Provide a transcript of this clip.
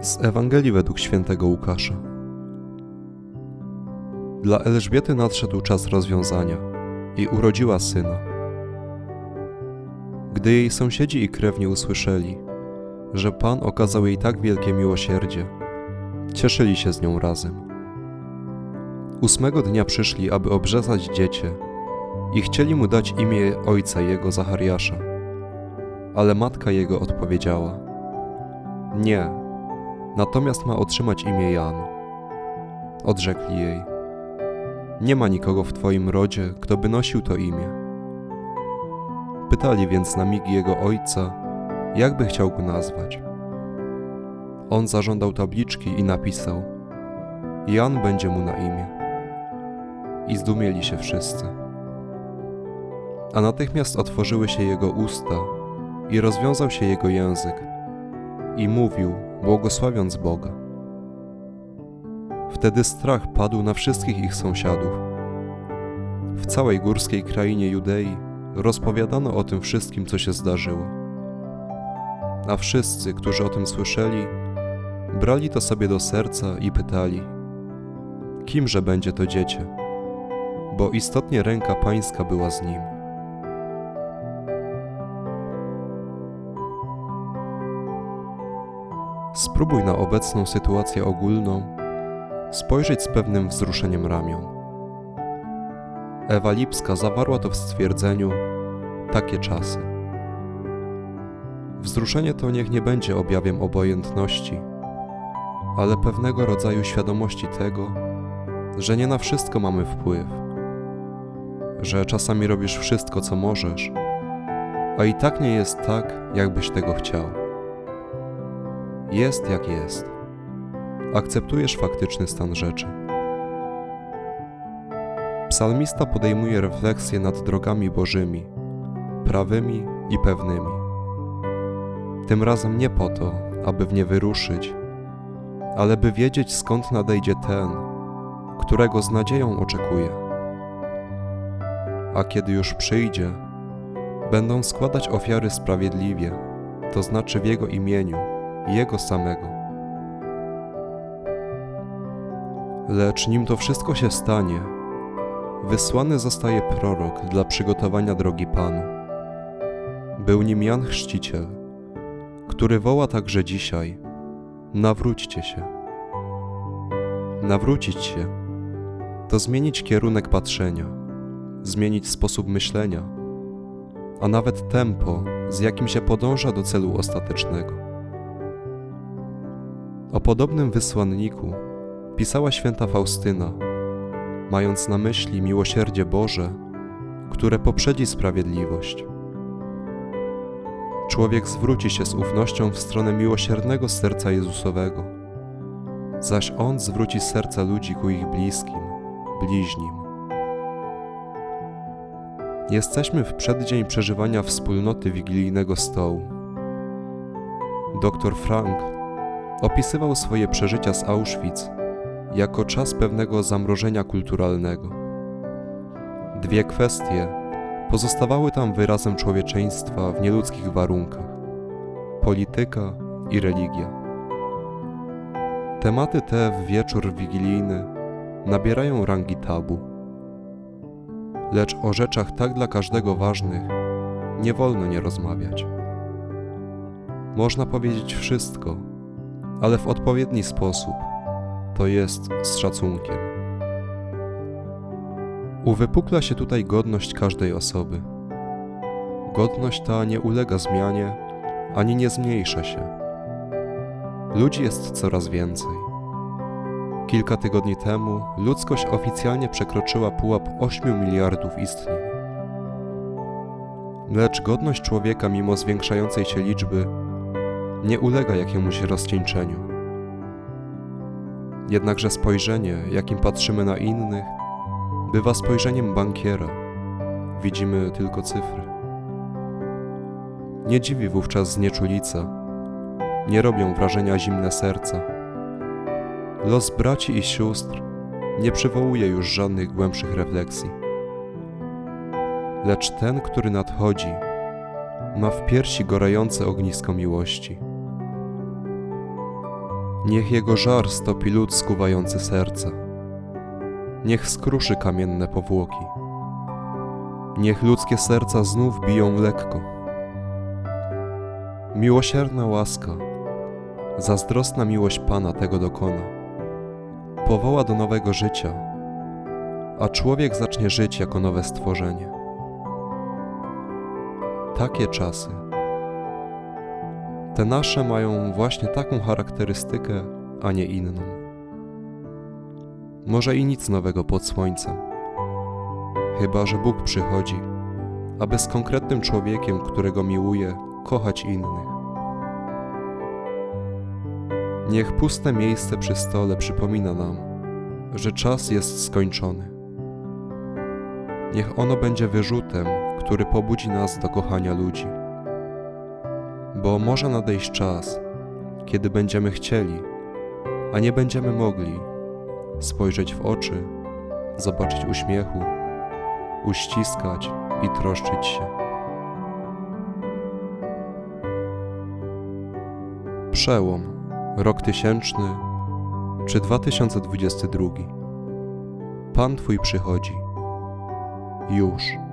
Z Ewangelii według świętego Łukasza. Dla Elżbiety nadszedł czas rozwiązania i urodziła syna. Gdy jej sąsiedzi i krewni usłyszeli, że Pan okazał jej tak wielkie miłosierdzie, cieszyli się z nią razem. Ósmego dnia przyszli, aby obrzezać dziecię i chcieli mu dać imię ojca jego Zachariasza. Ale matka jego odpowiedziała: Nie, natomiast ma otrzymać imię Jan. Odrzekli jej: Nie ma nikogo w twoim rodzie, kto by nosił to imię. Pytali więc na mig jego ojca, jak by chciał go nazwać. On zażądał tabliczki i napisał: Jan będzie mu na imię. I zdumieli się wszyscy. A natychmiast otworzyły się jego usta i rozwiązał się jego język. I mówił, błogosławiąc Boga. Wtedy strach padł na wszystkich ich sąsiadów. W całej górskiej krainie Judei rozpowiadano o tym wszystkim, co się zdarzyło. A wszyscy, którzy o tym słyszeli, brali to sobie do serca i pytali: Kimże będzie to dziecię? Bo istotnie ręka pańska była z nim. Spróbuj na obecną sytuację ogólną spojrzeć z pewnym wzruszeniem ramion. Ewa Lipska zawarła to w stwierdzeniu takie czasy. Wzruszenie to niech nie będzie objawiem obojętności, ale pewnego rodzaju świadomości tego, że nie na wszystko mamy wpływ, że czasami robisz wszystko, co możesz, a i tak nie jest tak, jakbyś tego chciał. Jest jak jest. Akceptujesz faktyczny stan rzeczy. Psalmista podejmuje refleksję nad drogami Bożymi, prawymi i pewnymi. Tym razem nie po to, aby w nie wyruszyć, ale by wiedzieć skąd nadejdzie ten, którego z nadzieją oczekuje. A kiedy już przyjdzie, będą składać ofiary sprawiedliwie, to znaczy w Jego imieniu, Jego samego. Lecz nim to wszystko się stanie, wysłany zostaje prorok dla przygotowania drogi Panu. Był nim Jan Chrzciciel, który woła także dzisiaj: Nawróćcie się. Nawrócić się to zmienić kierunek patrzenia, zmienić sposób myślenia, a nawet tempo, z jakim się podąża do celu ostatecznego. O podobnym wysłanniku pisała święta Faustyna, mając na myśli miłosierdzie Boże, które poprzedzi sprawiedliwość. Człowiek zwróci się z ufnością w stronę miłosiernego serca Jezusowego, zaś On zwróci serca ludzi ku ich bliskim, bliźnim. Jesteśmy w przeddzień przeżywania wspólnoty wigilijnego stołu. Dr Frank opisywał swoje przeżycia z Auschwitz jako czas pewnego zamrożenia kulturalnego. Dwie kwestie pozostawały tam wyrazem człowieczeństwa w nieludzkich warunkach: polityka i religia. Tematy te w wieczór wigilijny nabierają rangi tabu. Lecz o rzeczach tak dla każdego ważnych nie wolno nie rozmawiać. Można powiedzieć wszystko, ale w odpowiedni sposób to jest z szacunkiem. Uwypukla się tutaj godność każdej osoby. Godność ta nie ulega zmianie ani nie zmniejsza się. Ludzi jest coraz więcej. Kilka tygodni temu ludzkość oficjalnie przekroczyła pułap 8 miliardów istnień. Lecz godność człowieka, mimo zwiększającej się liczby, nie ulega jakiemuś rozcieńczeniu. Jednakże spojrzenie, jakim patrzymy na innych, bywa spojrzeniem bankiera. Widzimy tylko cyfry. Nie dziwi wówczas znieczulica, nie robią wrażenia zimne serca. Los braci i sióstr nie przywołuje już żadnych głębszych refleksji. Lecz ten, który nadchodzi, ma w piersi gorące ognisko miłości. Niech Jego żar stopi lud skuwający serca. Niech skruszy kamienne powłoki. Niech ludzkie serca znów biją lekko. Miłosierna łaska, zazdrosna miłość Pana tego dokona. Powoła do nowego życia, a człowiek zacznie żyć jako nowe stworzenie. Takie czasy. Te nasze mają właśnie taką charakterystykę, a nie inną. Może i nic nowego pod słońcem. Chyba, że Bóg przychodzi, aby z konkretnym człowiekiem, którego miłuje, kochać innych. Niech puste miejsce przy stole przypomina nam, że czas jest skończony. Niech ono będzie wyrzutem, który pobudzi nas do kochania ludzi. Bo może nadejść czas, kiedy będziemy chcieli, a nie będziemy mogli spojrzeć w oczy, zobaczyć uśmiechu, uściskać i troszczyć się. Przełom, rok tysięczny czy 2022. Pan Twój przychodzi. Już.